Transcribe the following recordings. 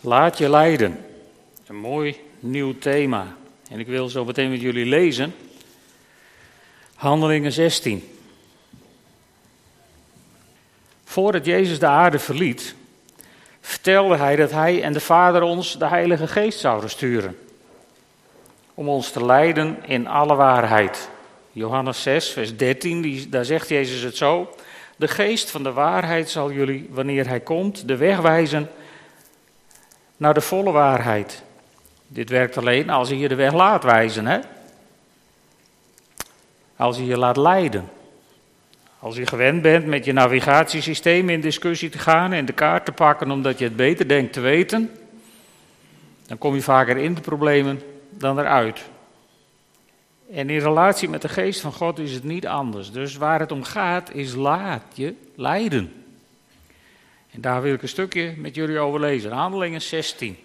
Laat je leiden. Een mooi nieuw thema. En ik wil zo meteen met jullie lezen. Handelingen 16. Voordat Jezus de aarde verliet, vertelde hij dat hij en de Vader ons de Heilige Geest zouden sturen. Om ons te leiden in alle waarheid. Johannes 6, vers 13, die, daar zegt Jezus het zo. De geest van de waarheid zal jullie, wanneer hij komt, de weg wijzen naar de volle waarheid. Dit werkt alleen als hij je de weg laat wijzen, hè? Als hij je laat leiden. Als je gewend bent met je navigatiesysteem in discussie te gaan en de kaart te pakken omdat je het beter denkt te weten, dan kom je vaker in de problemen dan eruit. En in relatie met de geest van God is het niet anders. Dus waar het om gaat is laat je leiden. Daar wil ik een stukje met jullie over lezen. Handelingen 16.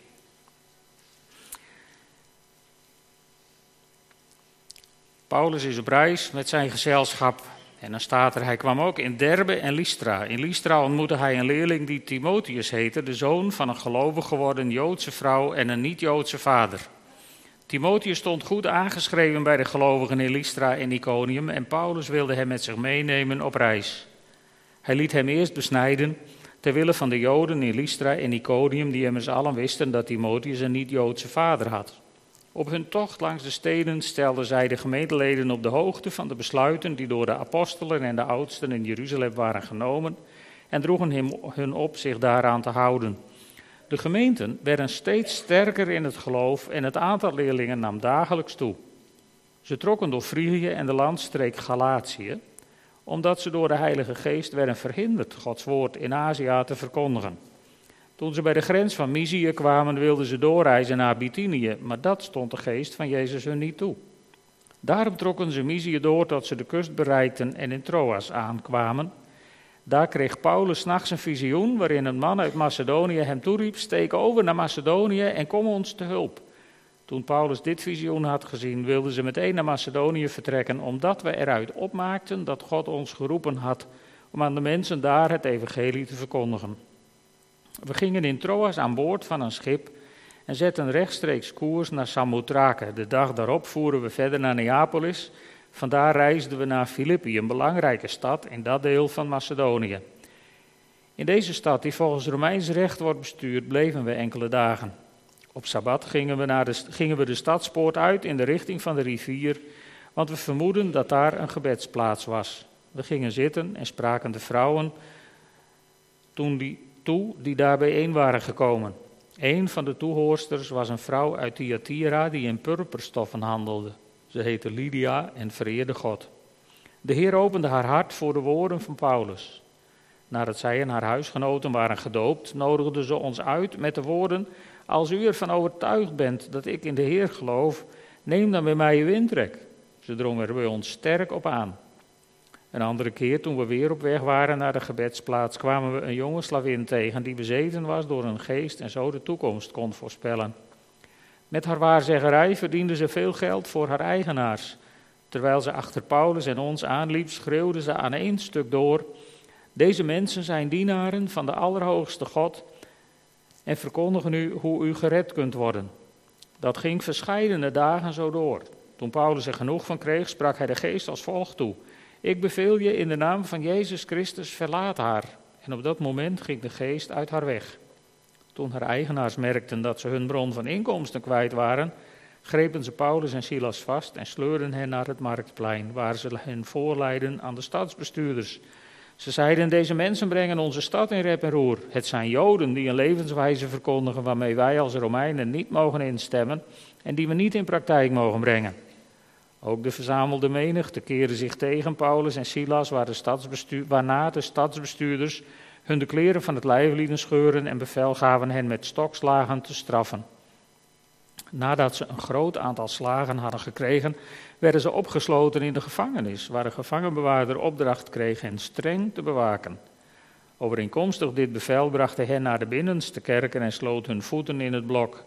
Paulus is op reis met zijn gezelschap. En dan staat er, hij kwam ook in Derbe en Lystra. In Lystra ontmoette hij een leerling die Timotheus heette, de zoon van een gelovig geworden Joodse vrouw en een niet-Joodse vader. Timotheus stond goed aangeschreven bij de gelovigen in Lystra en Iconium en Paulus wilde hem met zich meenemen op reis. Hij liet hem eerst besnijden ter wille van de Joden in Lystra en Iconium, die immers allen wisten dat Timotheus een niet-Joodse vader had. Op hun tocht langs de steden stelden zij de gemeenteleden op de hoogte van de besluiten die door de apostelen en de oudsten in Jeruzalem waren genomen en droegen hun op zich daaraan te houden. De gemeenten werden steeds sterker in het geloof en het aantal leerlingen nam dagelijks toe. Ze trokken door Frigië en de landstreek Galatië, omdat ze door de Heilige Geest werden verhinderd Gods woord in Azië te verkondigen. Toen ze bij de grens van Mysië kwamen, wilden ze doorreizen naar Bithynië, maar dat stond de geest van Jezus hun niet toe. Daarom trokken ze Mysië door tot ze de kust bereikten en in Troas aankwamen. Daar kreeg Paulus nachts een visioen waarin een man uit Macedonië hem toeriep: Steek over naar Macedonië en kom ons te hulp. Toen Paulus dit visioen had gezien, wilden ze meteen naar Macedonië vertrekken, omdat we eruit opmaakten dat God ons geroepen had om aan de mensen daar het evangelie te verkondigen. We gingen in Troas aan boord van een schip en zetten rechtstreeks koers naar Samothrake. De dag daarop voeren we verder naar Neapolis. Vandaar reisden we naar Filippi, een belangrijke stad in dat deel van Macedonië. In deze stad, die volgens Romeins recht wordt bestuurd, bleven we enkele dagen. Op sabbat gingen we, naar de, gingen we de stadspoort uit in de richting van de rivier, want we vermoeden dat daar een gebedsplaats was. We gingen zitten en spraken de vrouwen toen die toe die daar bijeen waren gekomen. Een van de toehoorsters was een vrouw uit Thyatira die in purperstoffen handelde. Ze heette Lydia en vereerde God. De Heer opende haar hart voor de woorden van Paulus. Nadat zij en haar huisgenoten waren gedoopt, nodigde ze ons uit met de woorden: Als u ervan overtuigd bent dat ik in de Heer geloof, neem dan bij mij uw intrek. Ze drong er bij ons sterk op aan. Een andere keer, toen we weer op weg waren naar de gebedsplaats, kwamen we een jonge slavin tegen die bezeten was door een geest en zo de toekomst kon voorspellen. Met haar waarzeggerij verdiende ze veel geld voor haar eigenaars. Terwijl ze achter Paulus en ons aanliep, schreeuwde ze aan één stuk door: Deze mensen zijn dienaren van de Allerhoogste God en verkondigen u hoe u gered kunt worden. Dat ging verscheidene dagen zo door. Toen Paulus er genoeg van kreeg, sprak hij de geest als volgt toe. Ik beveel je in de naam van Jezus Christus, verlaat haar. En op dat moment ging de geest uit haar weg. Toen haar eigenaars merkten dat ze hun bron van inkomsten kwijt waren, grepen ze Paulus en Silas vast en sleurden hen naar het marktplein, waar ze hen voorleidden aan de stadsbestuurders. Ze zeiden: Deze mensen brengen onze stad in rep en roer. Het zijn Joden die een levenswijze verkondigen waarmee wij als Romeinen niet mogen instemmen en die we niet in praktijk mogen brengen. Ook de verzamelde menigte keerde zich tegen Paulus en Silas, waar de waarna de stadsbestuurders hun de kleren van het lijf lieten scheuren en bevel gaven hen met stokslagen te straffen. Nadat ze een groot aantal slagen hadden gekregen, werden ze opgesloten in de gevangenis, waar de gevangenbewaarder opdracht kreeg hen streng te bewaken. Overeenkomstig dit bevel bracht hij hen naar de binnenste kerken en sloot hun voeten in het blok.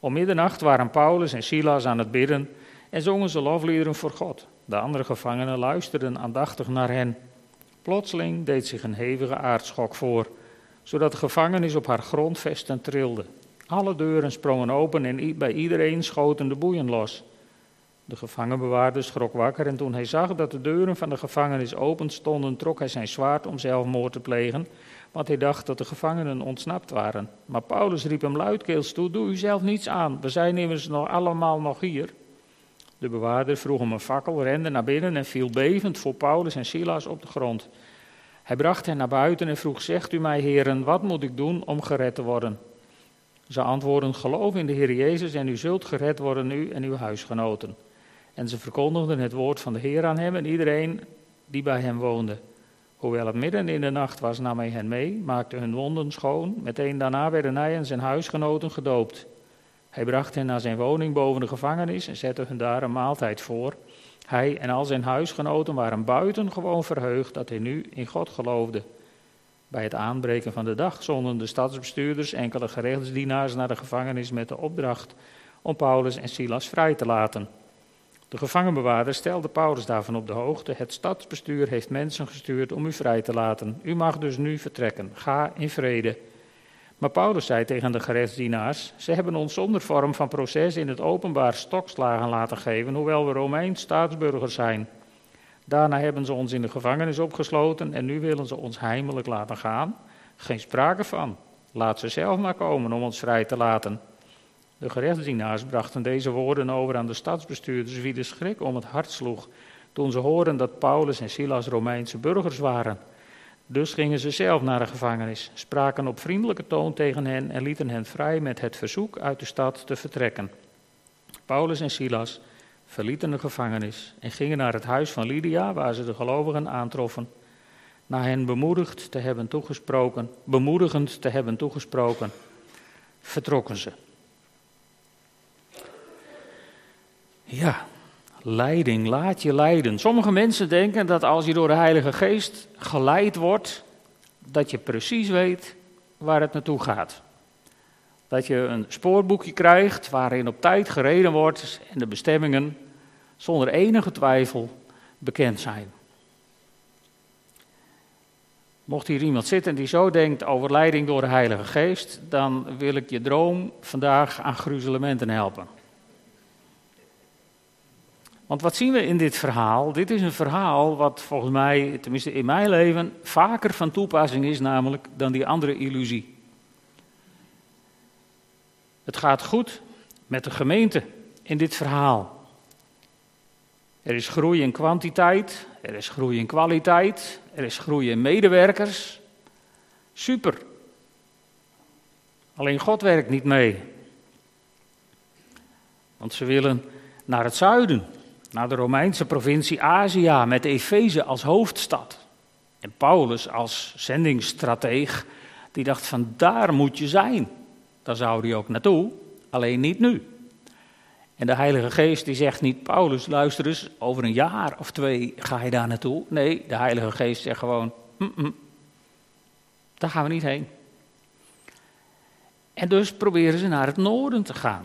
Om middernacht waren Paulus en Silas aan het bidden en zongen ze lofliederen voor God. De andere gevangenen luisterden aandachtig naar hen. Plotseling deed zich een hevige aardschok voor. zodat de gevangenis op haar grondvesten trilde. Alle deuren sprongen open en bij iedereen schoten de boeien los. De gevangenbewaarder schrok wakker en toen hij zag dat de deuren van de gevangenis open stonden, trok hij zijn zwaard om zelfmoord te plegen, want hij dacht dat de gevangenen ontsnapt waren. Maar Paulus riep hem luidkeels toe, doe u zelf niets aan, we zijn immers nog allemaal nog hier. De bewaarder vroeg hem een fakkel, rende naar binnen en viel bevend voor Paulus en Silas op de grond. Hij bracht hen naar buiten en vroeg, zegt u mij heren, wat moet ik doen om gered te worden? Ze antwoordden, geloof in de Heer Jezus en u zult gered worden, u en uw huisgenoten. En ze verkondigden het woord van de Heer aan hem en iedereen die bij hem woonde. Hoewel het midden in de nacht was, nam hij hen mee, maakte hun wonden schoon. Meteen daarna werden hij en zijn huisgenoten gedoopt. Hij bracht hen naar zijn woning boven de gevangenis en zette hun daar een maaltijd voor. Hij en al zijn huisgenoten waren buitengewoon verheugd dat hij nu in God geloofde. Bij het aanbreken van de dag zonden de stadsbestuurders enkele gerechtsdienaars naar de gevangenis met de opdracht om Paulus en Silas vrij te laten. De gevangenbewaarder stelde Paulus daarvan op de hoogte. Het stadsbestuur heeft mensen gestuurd om u vrij te laten. U mag dus nu vertrekken. Ga in vrede. Maar Paulus zei tegen de gerechtsdienaars: Ze hebben ons zonder vorm van proces in het openbaar stokslagen laten geven, hoewel we Romeins staatsburgers zijn. Daarna hebben ze ons in de gevangenis opgesloten en nu willen ze ons heimelijk laten gaan. Geen sprake van. Laat ze zelf maar komen om ons vrij te laten. De gerechtsdienaars brachten deze woorden over aan de stadsbestuurders, wie de schrik om het hart sloeg toen ze hoorden dat Paulus en Silas Romeinse burgers waren. Dus gingen ze zelf naar de gevangenis, spraken op vriendelijke toon tegen hen en lieten hen vrij met het verzoek uit de stad te vertrekken. Paulus en Silas verlieten de gevangenis en gingen naar het huis van Lydia, waar ze de gelovigen aantroffen. Na hen bemoedigd te hebben toegesproken, bemoedigend te hebben toegesproken, vertrokken ze. Ja, leiding, laat je leiden. Sommige mensen denken dat als je door de Heilige Geest geleid wordt, dat je precies weet waar het naartoe gaat. Dat je een spoorboekje krijgt waarin op tijd gereden wordt en de bestemmingen zonder enige twijfel bekend zijn. Mocht hier iemand zitten die zo denkt over leiding door de Heilige Geest, dan wil ik je droom vandaag aan gruzelementen helpen. Want wat zien we in dit verhaal? Dit is een verhaal wat volgens mij, tenminste in mijn leven, vaker van toepassing is, namelijk dan die andere illusie. Het gaat goed met de gemeente in dit verhaal. Er is groei in kwantiteit, er is groei in kwaliteit, er is groei in medewerkers. Super. Alleen God werkt niet mee. Want ze willen naar het zuiden naar de Romeinse provincie Azië met Efeze als hoofdstad. En Paulus als zendingsstrateeg, die dacht van daar moet je zijn. Daar zou hij ook naartoe, alleen niet nu. En de Heilige Geest die zegt niet, Paulus, luister eens, over een jaar of twee ga je daar naartoe. Nee, de Heilige Geest zegt gewoon, mm -mm, daar gaan we niet heen. En dus proberen ze naar het noorden te gaan.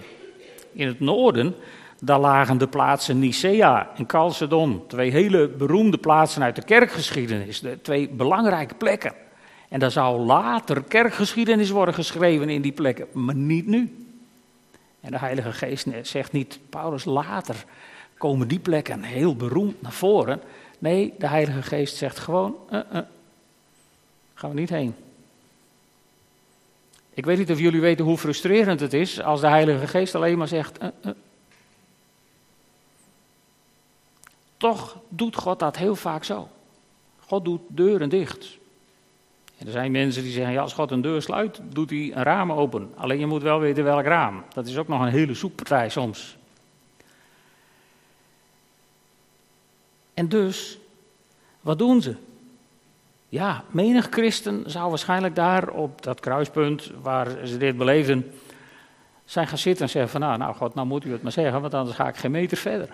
In het noorden daar lagen de plaatsen Nicea en Chalcedon, twee hele beroemde plaatsen uit de kerkgeschiedenis, de twee belangrijke plekken. En daar zou later kerkgeschiedenis worden geschreven in die plekken, maar niet nu. En de Heilige Geest zegt niet, Paulus, later komen die plekken heel beroemd naar voren. Nee, de Heilige Geest zegt gewoon, uh, gaan we niet heen. Ik weet niet of jullie weten hoe frustrerend het is als de Heilige Geest alleen maar zegt, uh, Toch doet God dat heel vaak zo. God doet deuren dicht. Er zijn mensen die zeggen, ja, als God een deur sluit, doet hij een raam open. Alleen je moet wel weten welk raam. Dat is ook nog een hele zoekpartij soms. En dus, wat doen ze? Ja, menig christen zou waarschijnlijk daar op dat kruispunt waar ze dit beleefden, zijn gaan zitten en zeggen van, nou, nou God, nou moet u het maar zeggen, want anders ga ik geen meter verder.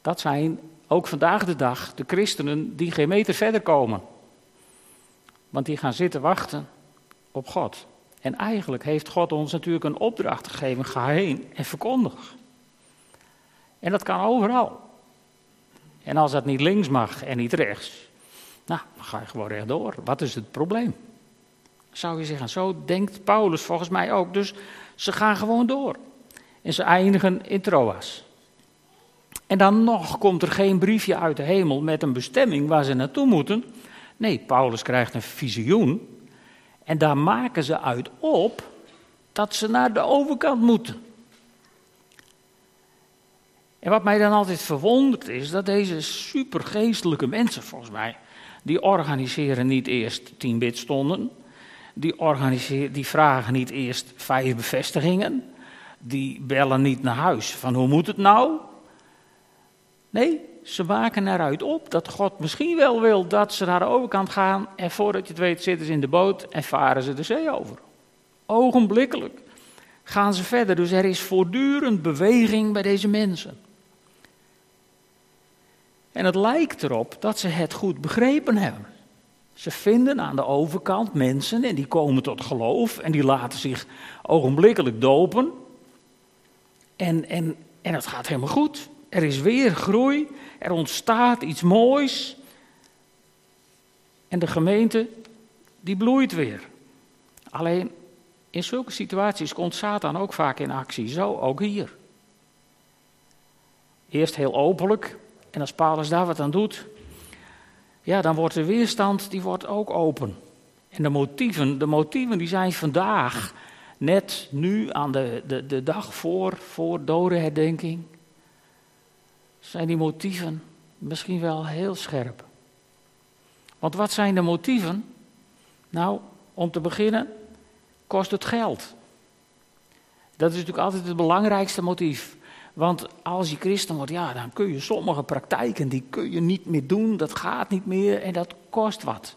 Dat zijn ook vandaag de dag de christenen die geen meter verder komen. Want die gaan zitten wachten op God. En eigenlijk heeft God ons natuurlijk een opdracht gegeven: ga heen en verkondig. En dat kan overal. En als dat niet links mag en niet rechts, nou, dan ga je gewoon rechtdoor. Wat is het probleem? zou je zeggen. Zo denkt Paulus volgens mij ook. Dus ze gaan gewoon door. En ze eindigen in Troas. En dan nog komt er geen briefje uit de hemel met een bestemming waar ze naartoe moeten. Nee, Paulus krijgt een visioen. En daar maken ze uit op dat ze naar de overkant moeten. En wat mij dan altijd verwondert is dat deze supergeestelijke mensen, volgens mij, die organiseren niet eerst tien bidstonden, die, organiseren, die vragen niet eerst vijf bevestigingen, die bellen niet naar huis van hoe moet het nou? Nee, ze maken eruit op dat God misschien wel wil dat ze naar de overkant gaan en voordat je het weet zitten ze in de boot en varen ze de zee over. Ogenblikkelijk gaan ze verder, dus er is voortdurend beweging bij deze mensen. En het lijkt erop dat ze het goed begrepen hebben. Ze vinden aan de overkant mensen en die komen tot geloof en die laten zich ogenblikkelijk dopen. En, en, en het gaat helemaal goed. Er is weer groei, er ontstaat iets moois. En de gemeente, die bloeit weer. Alleen in zulke situaties komt Satan ook vaak in actie, zo ook hier. Eerst heel openlijk, en als Paulus daar wat aan doet, ja, dan wordt de weerstand die wordt ook open. En de motieven, de motieven die zijn vandaag, net nu aan de, de, de dag voor, voor dodenherdenking, zijn die motieven misschien wel heel scherp. Want wat zijn de motieven? Nou, om te beginnen, kost het geld. Dat is natuurlijk altijd het belangrijkste motief. Want als je christen wordt, ja, dan kun je sommige praktijken, die kun je niet meer doen, dat gaat niet meer en dat kost wat.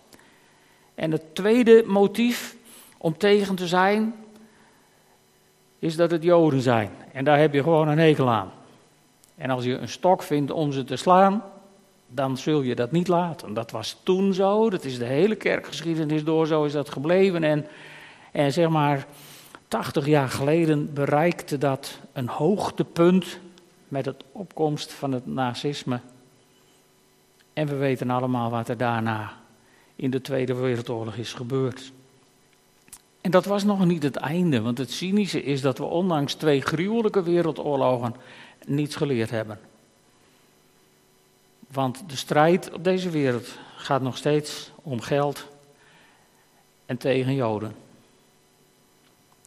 En het tweede motief om tegen te zijn, is dat het Joden zijn. En daar heb je gewoon een hekel aan. En als je een stok vindt om ze te slaan, dan zul je dat niet laten. Dat was toen zo, dat is de hele kerkgeschiedenis door, zo is dat gebleven. En, en zeg maar, 80 jaar geleden bereikte dat een hoogtepunt met het opkomst van het nazisme. En we weten allemaal wat er daarna in de Tweede Wereldoorlog is gebeurd. En dat was nog niet het einde, want het cynische is dat we ondanks twee gruwelijke wereldoorlogen niets geleerd hebben. Want de strijd op deze wereld gaat nog steeds om geld en tegen Joden.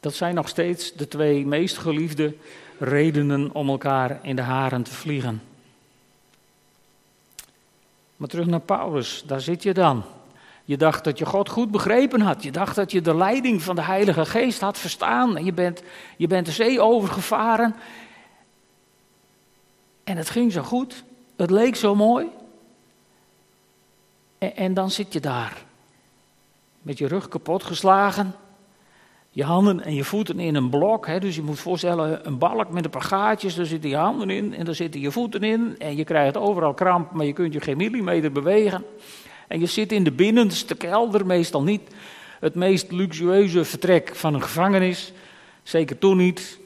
Dat zijn nog steeds de twee meest geliefde redenen om elkaar in de haren te vliegen. Maar terug naar Paulus, daar zit je dan. Je dacht dat je God goed begrepen had. Je dacht dat je de leiding van de Heilige Geest had verstaan. En je bent, je bent de zee overgevaren. En het ging zo goed. Het leek zo mooi. En, en dan zit je daar. Met je rug kapot geslagen je handen en je voeten in een blok. Hè, dus je moet voorstellen, een balk met een paar gaatjes, daar zitten je handen in en daar zitten je voeten in. En je krijgt overal kramp, maar je kunt je geen millimeter bewegen. En je zit in de binnenste kelder, meestal niet het meest luxueuze vertrek van een gevangenis. Zeker toen niet.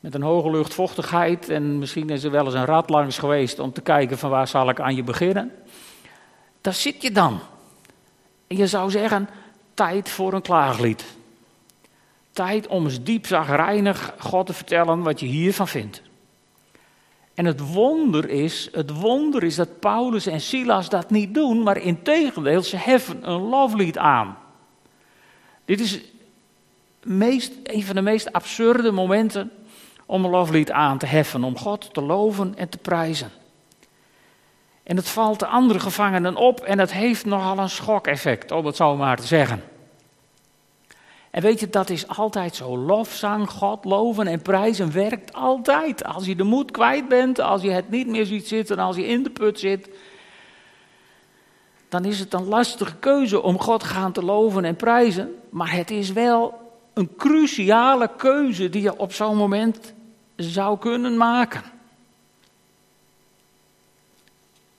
Met een hoge luchtvochtigheid en misschien is er wel eens een rat langs geweest om te kijken van waar zal ik aan je beginnen. Daar zit je dan. En je zou zeggen, tijd voor een klaaglied tijd om eens diep God te vertellen wat je hiervan vindt. En het wonder is, het wonder is dat Paulus en Silas dat niet doen, maar integendeel, ze heffen een loflied aan. Dit is meest, een van de meest absurde momenten om een loflied aan te heffen, om God te loven en te prijzen. En het valt de andere gevangenen op en het heeft nogal een schokeffect, om het zo maar te zeggen. En weet je, dat is altijd zo. Lofzang, God loven en prijzen werkt altijd. Als je de moed kwijt bent, als je het niet meer ziet zitten, als je in de put zit, dan is het een lastige keuze om God gaan te loven en prijzen. Maar het is wel een cruciale keuze die je op zo'n moment zou kunnen maken.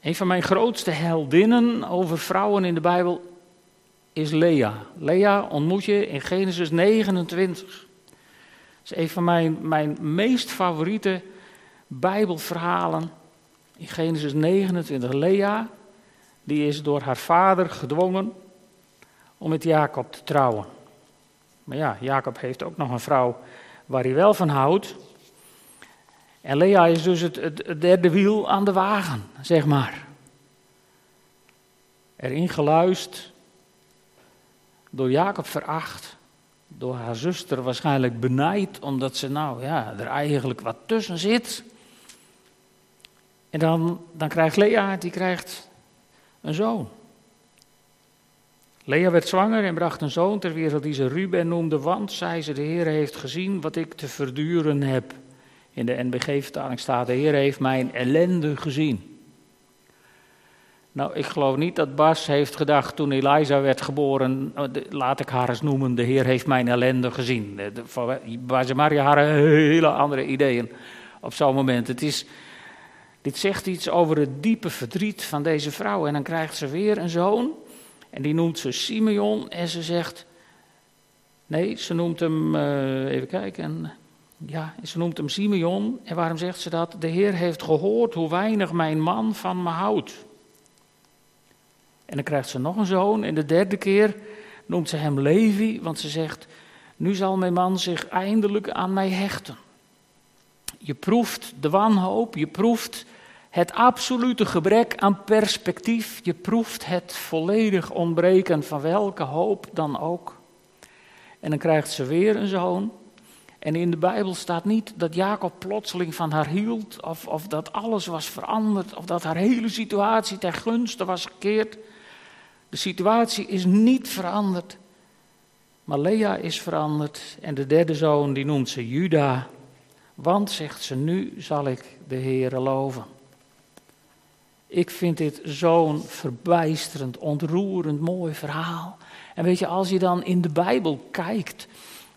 Een van mijn grootste heldinnen over vrouwen in de Bijbel is Lea. Lea ontmoet je in Genesis 29. Dat is een van mijn, mijn meest favoriete Bijbelverhalen. In Genesis 29. Lea, die is door haar vader gedwongen om met Jacob te trouwen. Maar ja, Jacob heeft ook nog een vrouw waar hij wel van houdt. En Lea is dus het, het, derde wiel aan de wagen, zeg maar. Erin geluist, door Jacob veracht, door haar zuster waarschijnlijk benijd, omdat ze nou ja, er eigenlijk wat tussen zit. En dan, dan krijgt Lea, die krijgt een zoon. Lea werd zwanger en bracht een zoon ter wereld die ze Ruben noemde, want, zei ze, de Heer heeft gezien wat ik te verduren heb. In de NBG-vertaling staat, de Heer heeft mijn ellende gezien. Nou, ik geloof niet dat Bas heeft gedacht toen Eliza werd geboren, oh, laat ik haar eens noemen, de Heer heeft mijn ellende gezien. Bas en Maria hadden hele andere ideeën op zo'n moment. Het is, dit zegt iets over het diepe verdriet van deze vrouw. En dan krijgt ze weer een zoon. En die noemt ze Simeon. En ze zegt. Nee, ze noemt hem. Uh, even kijken. Ja, ze noemt hem Simeon. En waarom zegt ze dat? De Heer heeft gehoord hoe weinig mijn man van me houdt. En dan krijgt ze nog een zoon. En de derde keer noemt ze hem Levi. Want ze zegt. Nu zal mijn man zich eindelijk aan mij hechten. Je proeft de wanhoop, je proeft het absolute gebrek aan perspectief, je proeft het volledig ontbreken van welke hoop dan ook. En dan krijgt ze weer een zoon. En in de Bijbel staat niet dat Jacob plotseling van haar hield, of, of dat alles was veranderd, of dat haar hele situatie ten gunste was gekeerd. De situatie is niet veranderd, maar Lea is veranderd. En de derde zoon, die noemt ze Juda. Want, zegt ze, nu zal ik de Heere loven. Ik vind dit zo'n verbijsterend, ontroerend mooi verhaal. En weet je, als je dan in de Bijbel kijkt,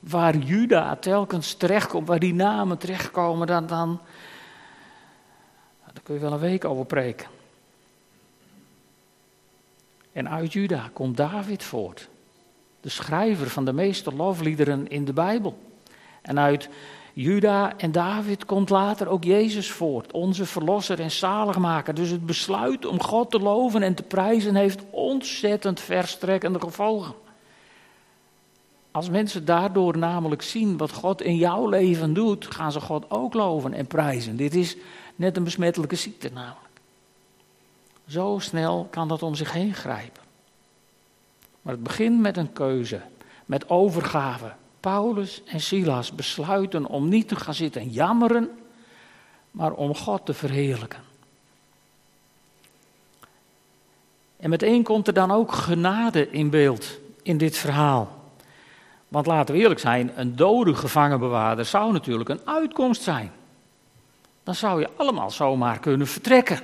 waar Juda telkens terechtkomt, waar die namen terechtkomen, dan, dan, dan kun je wel een week over preken. En uit Juda komt David voort, de schrijver van de meeste lofliederen in de Bijbel. En uit Juda en David komt later ook Jezus voort, onze verlosser en zaligmaker. Dus het besluit om God te loven en te prijzen heeft ontzettend verstrekkende gevolgen. Als mensen daardoor namelijk zien wat God in jouw leven doet, gaan ze God ook loven en prijzen. Dit is net een besmettelijke ziekte namelijk. Zo snel kan dat om zich heen grijpen. Maar het begint met een keuze, met overgave, Paulus en Silas besluiten om niet te gaan zitten jammeren, maar om God te verheerlijken. En meteen komt er dan ook genade in beeld in dit verhaal. Want laten we eerlijk zijn, een dode gevangenbewaarder zou natuurlijk een uitkomst zijn. Dan zou je allemaal zomaar kunnen vertrekken.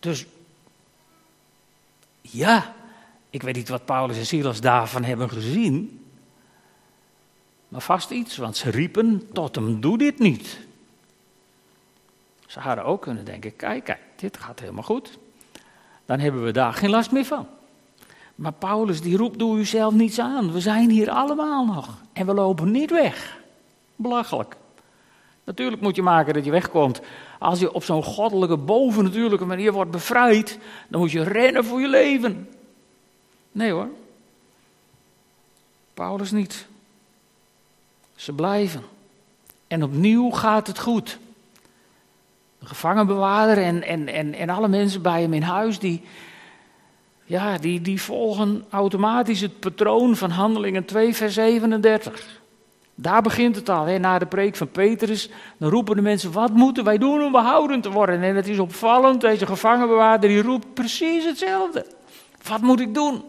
Dus ja, ik weet niet wat Paulus en Silas daarvan hebben gezien maar vast iets, want ze riepen tot hem, doe dit niet. Ze hadden ook kunnen denken, kijk, kijk, dit gaat helemaal goed. Dan hebben we daar geen last meer van. Maar Paulus die roept, doe uzelf niets aan. We zijn hier allemaal nog. En we lopen niet weg. Belachelijk. Natuurlijk moet je maken dat je wegkomt. Als je op zo'n goddelijke, bovennatuurlijke manier wordt bevrijd, dan moet je rennen voor je leven. Nee hoor. Paulus niet. Ze blijven. En opnieuw gaat het goed. De gevangenbewaarder en, en, en, en alle mensen bij hem in huis, die, ja, die, die volgen automatisch het patroon van Handelingen 2, vers 37. Daar begint het al. Hè. Na de preek van Petrus, dan roepen de mensen, wat moeten wij doen om behouden te worden? En het is opvallend, deze gevangenbewaarder die roept precies hetzelfde. Wat moet ik doen?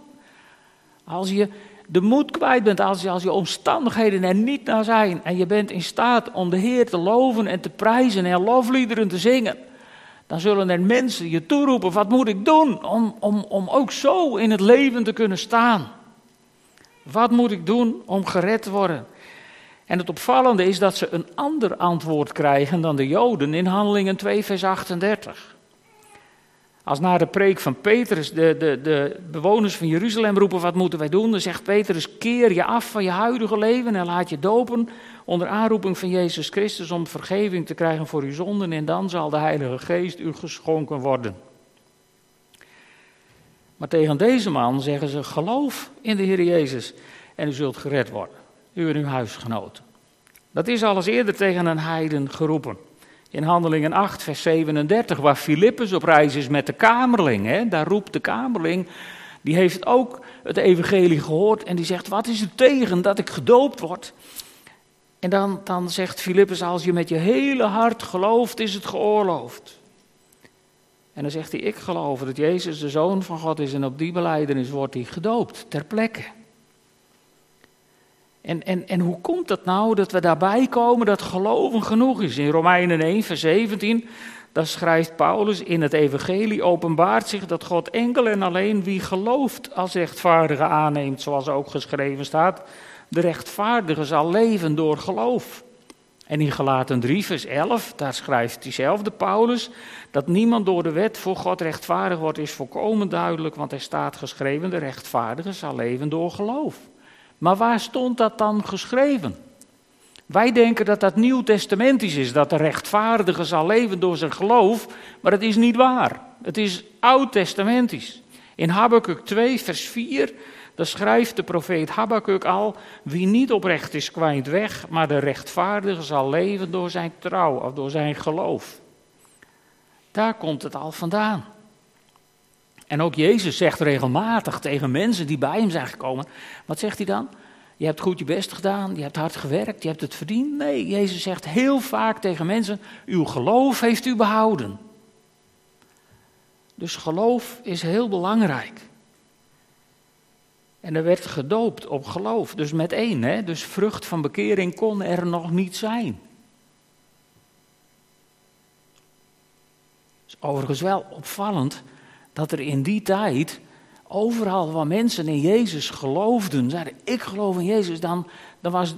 Als je de moed kwijt bent, als je, als je omstandigheden er niet naar zijn en je bent in staat om de Heer te loven en te prijzen en lofliederen te zingen, dan zullen er mensen je toeroepen, wat moet ik doen om, om, om ook zo in het leven te kunnen staan? Wat moet ik doen om gered te worden? En het opvallende is dat ze een ander antwoord krijgen dan de Joden in Handelingen 2, vers 38. Als na de preek van Petrus de, de, de bewoners van Jeruzalem roepen: wat moeten wij doen? Dan zegt Petrus: keer je af van je huidige leven en laat je dopen onder aanroeping van Jezus Christus om vergeving te krijgen voor uw zonden en dan zal de Heilige Geest u geschonken worden. Maar tegen deze man zeggen ze: geloof in de Heer Jezus en u zult gered worden. U en uw huisgenoten. Dat is al eens eerder tegen een heiden geroepen. In Handelingen 8, vers 37, waar Filippus op reis is met de kamerling. Hè, daar roept de kamerling, die heeft ook het evangelie gehoord en die zegt, wat is er tegen dat ik gedoopt word? En dan, dan zegt Filippus, als je met je hele hart gelooft, is het geoorloofd. En dan zegt hij, ik geloof dat Jezus de Zoon van God is en op die beleidenis wordt hij gedoopt, ter plekke. En, en, en hoe komt het nou dat we daarbij komen dat geloven genoeg is? In Romeinen 1, vers 17, daar schrijft Paulus, in het evangelie openbaart zich dat God enkel en alleen wie gelooft als rechtvaardige aanneemt, zoals ook geschreven staat. De rechtvaardige zal leven door geloof. En in Galaten 3, vers 11, daar schrijft diezelfde Paulus dat niemand door de wet voor God rechtvaardig wordt, is volkomen duidelijk, want er staat geschreven: de rechtvaardige zal leven door geloof. Maar waar stond dat dan geschreven? Wij denken dat dat nieuw-testamentisch is, dat de rechtvaardige zal leven door zijn geloof, maar het is niet waar. Het is oud-testamentisch. In Habakkuk 2, vers 4, daar schrijft de profeet Habakkuk al, wie niet oprecht is kwijt weg, maar de rechtvaardige zal leven door zijn trouw of door zijn geloof. Daar komt het al vandaan. En ook Jezus zegt regelmatig tegen mensen die bij hem zijn gekomen, wat zegt hij dan? Je hebt goed je best gedaan, je hebt hard gewerkt, je hebt het verdiend. Nee, Jezus zegt heel vaak tegen mensen, uw geloof heeft u behouden. Dus geloof is heel belangrijk. En er werd gedoopt op geloof, dus met één. Hè? Dus vrucht van bekering kon er nog niet zijn. is overigens wel opvallend dat er in die tijd overal waar mensen in Jezus geloofden, zeiden ik geloof in Jezus, dan, dan was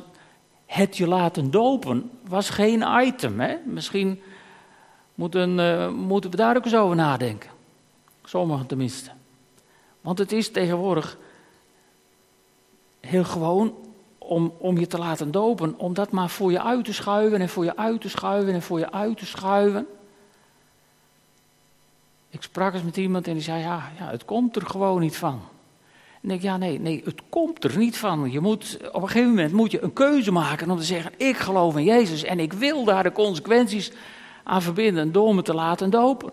het je laten dopen was geen item. Hè? Misschien moeten, uh, moeten we daar ook eens over nadenken. Sommigen tenminste. Want het is tegenwoordig heel gewoon om, om je te laten dopen, om dat maar voor je uit te schuiven en voor je uit te schuiven en voor je uit te schuiven. Ik sprak eens met iemand en die zei, ja, ja het komt er gewoon niet van. En ik, ja, nee, nee, het komt er niet van. Je moet, op een gegeven moment moet je een keuze maken om te zeggen, ik geloof in Jezus en ik wil daar de consequenties aan verbinden door me te laten dopen.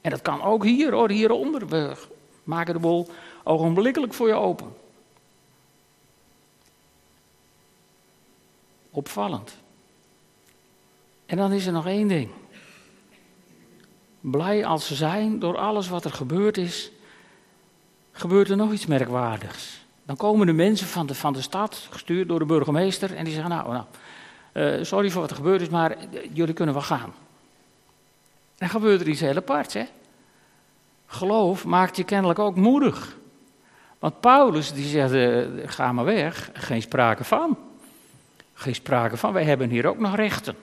En dat kan ook hier hoor, hieronder. We maken de bol ogenblikkelijk voor je open. Opvallend. En dan is er nog één ding blij als ze zijn door alles wat er gebeurd is, gebeurt er nog iets merkwaardigs. Dan komen de mensen van de, van de stad, gestuurd door de burgemeester, en die zeggen: Nou, nou uh, sorry voor wat er gebeurd is, maar jullie kunnen wel gaan. Dan gebeurt er iets heel aparts, hè? Geloof maakt je kennelijk ook moedig. Want Paulus die zegt: uh, Ga maar weg, geen sprake van. Geen sprake van, wij hebben hier ook nog rechten.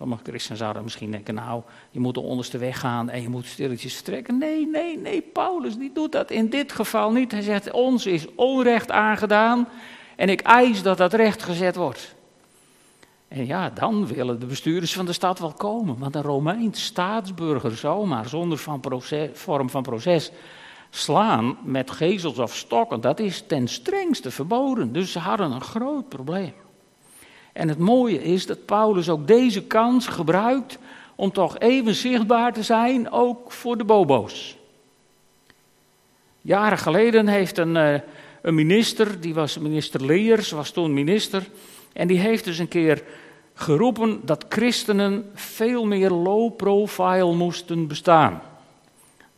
Sommige christenen zouden misschien denken, nou, je moet de onderste weg gaan en je moet stilletjes vertrekken. Nee, nee, nee, Paulus die doet dat in dit geval niet. Hij zegt, ons is onrecht aangedaan en ik eis dat dat recht gezet wordt. En ja, dan willen de bestuurders van de stad wel komen. Want een Romeins staatsburger zomaar zonder van proces, vorm van proces slaan met gezels of stokken, dat is ten strengste verboden. Dus ze hadden een groot probleem. En het mooie is dat Paulus ook deze kans gebruikt om toch even zichtbaar te zijn, ook voor de bobo's. Jaren geleden heeft een, eh, een minister, die was minister Leers, was toen minister, en die heeft dus een keer geroepen dat christenen veel meer low profile moesten bestaan.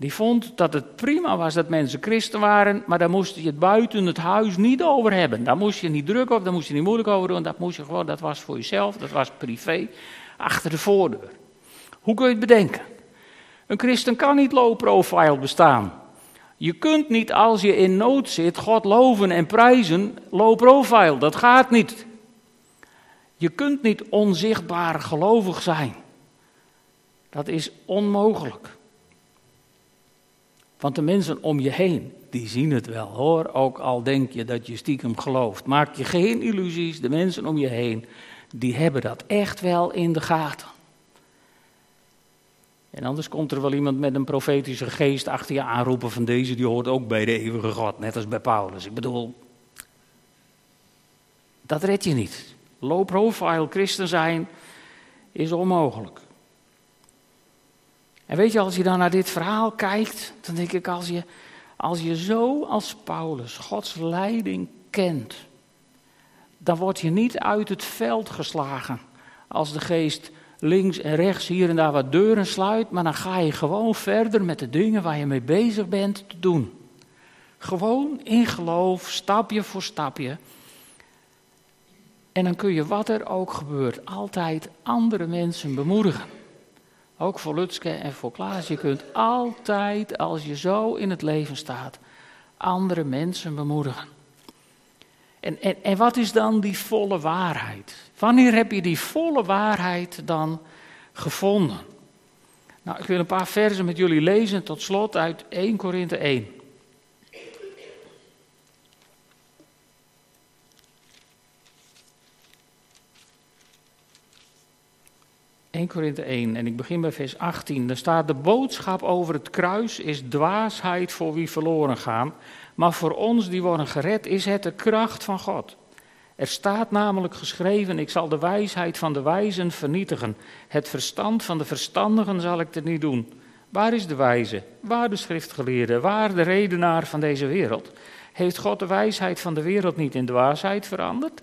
Die vond dat het prima was dat mensen christen waren, maar daar moest je het buiten het huis niet over hebben. Daar moest je niet druk op, daar moest je niet moeilijk over doen. Dat, moest je gewoon, dat was voor jezelf, dat was privé, achter de voordeur. Hoe kun je het bedenken? Een christen kan niet low profile bestaan. Je kunt niet als je in nood zit God loven en prijzen low profile. Dat gaat niet. Je kunt niet onzichtbaar gelovig zijn. Dat is onmogelijk. Want de mensen om je heen, die zien het wel hoor. Ook al denk je dat je stiekem gelooft. Maak je geen illusies, de mensen om je heen, die hebben dat echt wel in de gaten. En anders komt er wel iemand met een profetische geest achter je aanroepen van deze, die hoort ook bij de eeuwige God, net als bij Paulus. Ik bedoel, dat red je niet. Low profile christen zijn is onmogelijk. En weet je, als je dan naar dit verhaal kijkt, dan denk ik, als je, als je zo als Paulus Gods leiding kent, dan word je niet uit het veld geslagen als de geest links en rechts hier en daar wat deuren sluit, maar dan ga je gewoon verder met de dingen waar je mee bezig bent te doen. Gewoon in geloof, stapje voor stapje. En dan kun je, wat er ook gebeurt, altijd andere mensen bemoedigen. Ook voor Lutske en voor Klaas. Je kunt altijd, als je zo in het leven staat, andere mensen bemoedigen. En, en, en wat is dan die volle waarheid? Wanneer heb je die volle waarheid dan gevonden? Nou, ik wil een paar versen met jullie lezen tot slot uit 1 Korinthe 1. 1 Korinthe 1 en ik begin bij vers 18. Daar staat de boodschap over het kruis is dwaasheid voor wie verloren gaan, maar voor ons die worden gered is het de kracht van God. Er staat namelijk geschreven: Ik zal de wijsheid van de wijzen vernietigen. Het verstand van de verstandigen zal ik er niet doen. Waar is de wijze? Waar de schriftgeleerde? Waar de redenaar van deze wereld? Heeft God de wijsheid van de wereld niet in dwaasheid veranderd?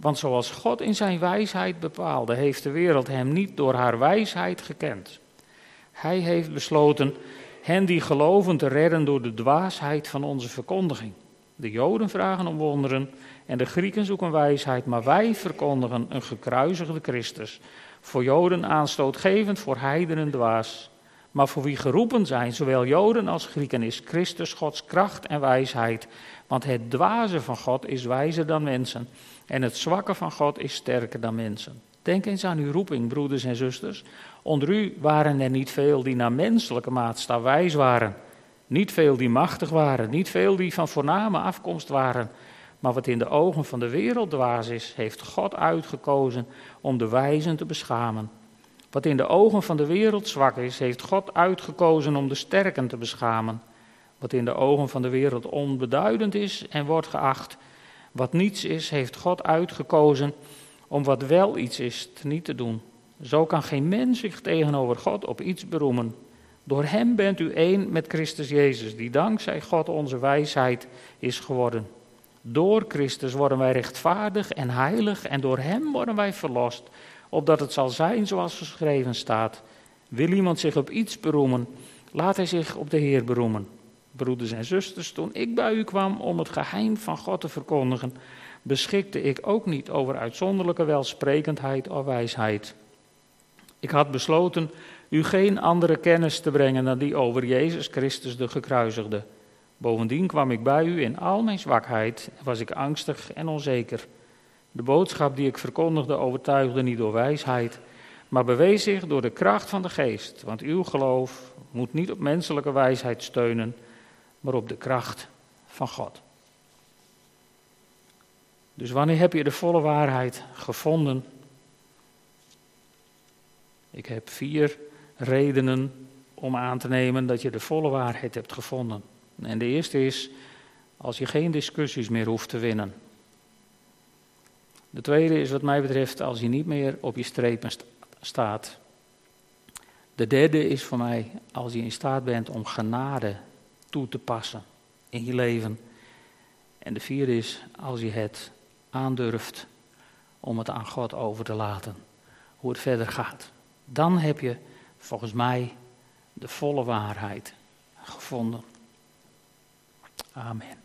Want zoals God in zijn wijsheid bepaalde, heeft de wereld hem niet door haar wijsheid gekend. Hij heeft besloten hen die geloven te redden door de dwaasheid van onze verkondiging. De Joden vragen om wonderen en de Grieken zoeken wijsheid, maar wij verkondigen een gekruisigde Christus. Voor Joden aanstootgevend, voor heidenen dwaas. Maar voor wie geroepen zijn, zowel Joden als Grieken, is Christus Gods kracht en wijsheid. Want het dwaze van God is wijzer dan mensen. En het zwakke van God is sterker dan mensen. Denk eens aan uw roeping, broeders en zusters. Onder u waren er niet veel die naar menselijke maatstaf wijs waren. Niet veel die machtig waren. Niet veel die van voorname afkomst waren. Maar wat in de ogen van de wereld dwaas is, heeft God uitgekozen om de wijzen te beschamen. Wat in de ogen van de wereld zwak is, heeft God uitgekozen om de sterken te beschamen. Wat in de ogen van de wereld onbeduidend is en wordt geacht, wat niets is, heeft God uitgekozen om wat wel iets is te niet te doen. Zo kan geen mens zich tegenover God op iets beroemen. Door Hem bent u één met Christus Jezus, die dankzij God onze wijsheid is geworden. Door Christus worden wij rechtvaardig en heilig en door Hem worden wij verlost, opdat het zal zijn zoals geschreven staat. Wil iemand zich op iets beroemen, laat hij zich op de Heer beroemen. Broeders en zusters, toen ik bij u kwam om het geheim van God te verkondigen, beschikte ik ook niet over uitzonderlijke welsprekendheid of wijsheid. Ik had besloten u geen andere kennis te brengen dan die over Jezus Christus de gekruisigde. Bovendien kwam ik bij u in al mijn zwakheid en was ik angstig en onzeker. De boodschap die ik verkondigde overtuigde niet door wijsheid, maar bewees zich door de kracht van de geest. Want uw geloof moet niet op menselijke wijsheid steunen, maar op de kracht van God. Dus wanneer heb je de volle waarheid gevonden? Ik heb vier redenen om aan te nemen dat je de volle waarheid hebt gevonden. En de eerste is als je geen discussies meer hoeft te winnen. De tweede is wat mij betreft als je niet meer op je strepen staat. De derde is voor mij als je in staat bent om genade toe te passen in je leven. En de vierde is als je het aandurft om het aan God over te laten, hoe het verder gaat. Dan heb je volgens mij de volle waarheid gevonden. Amen.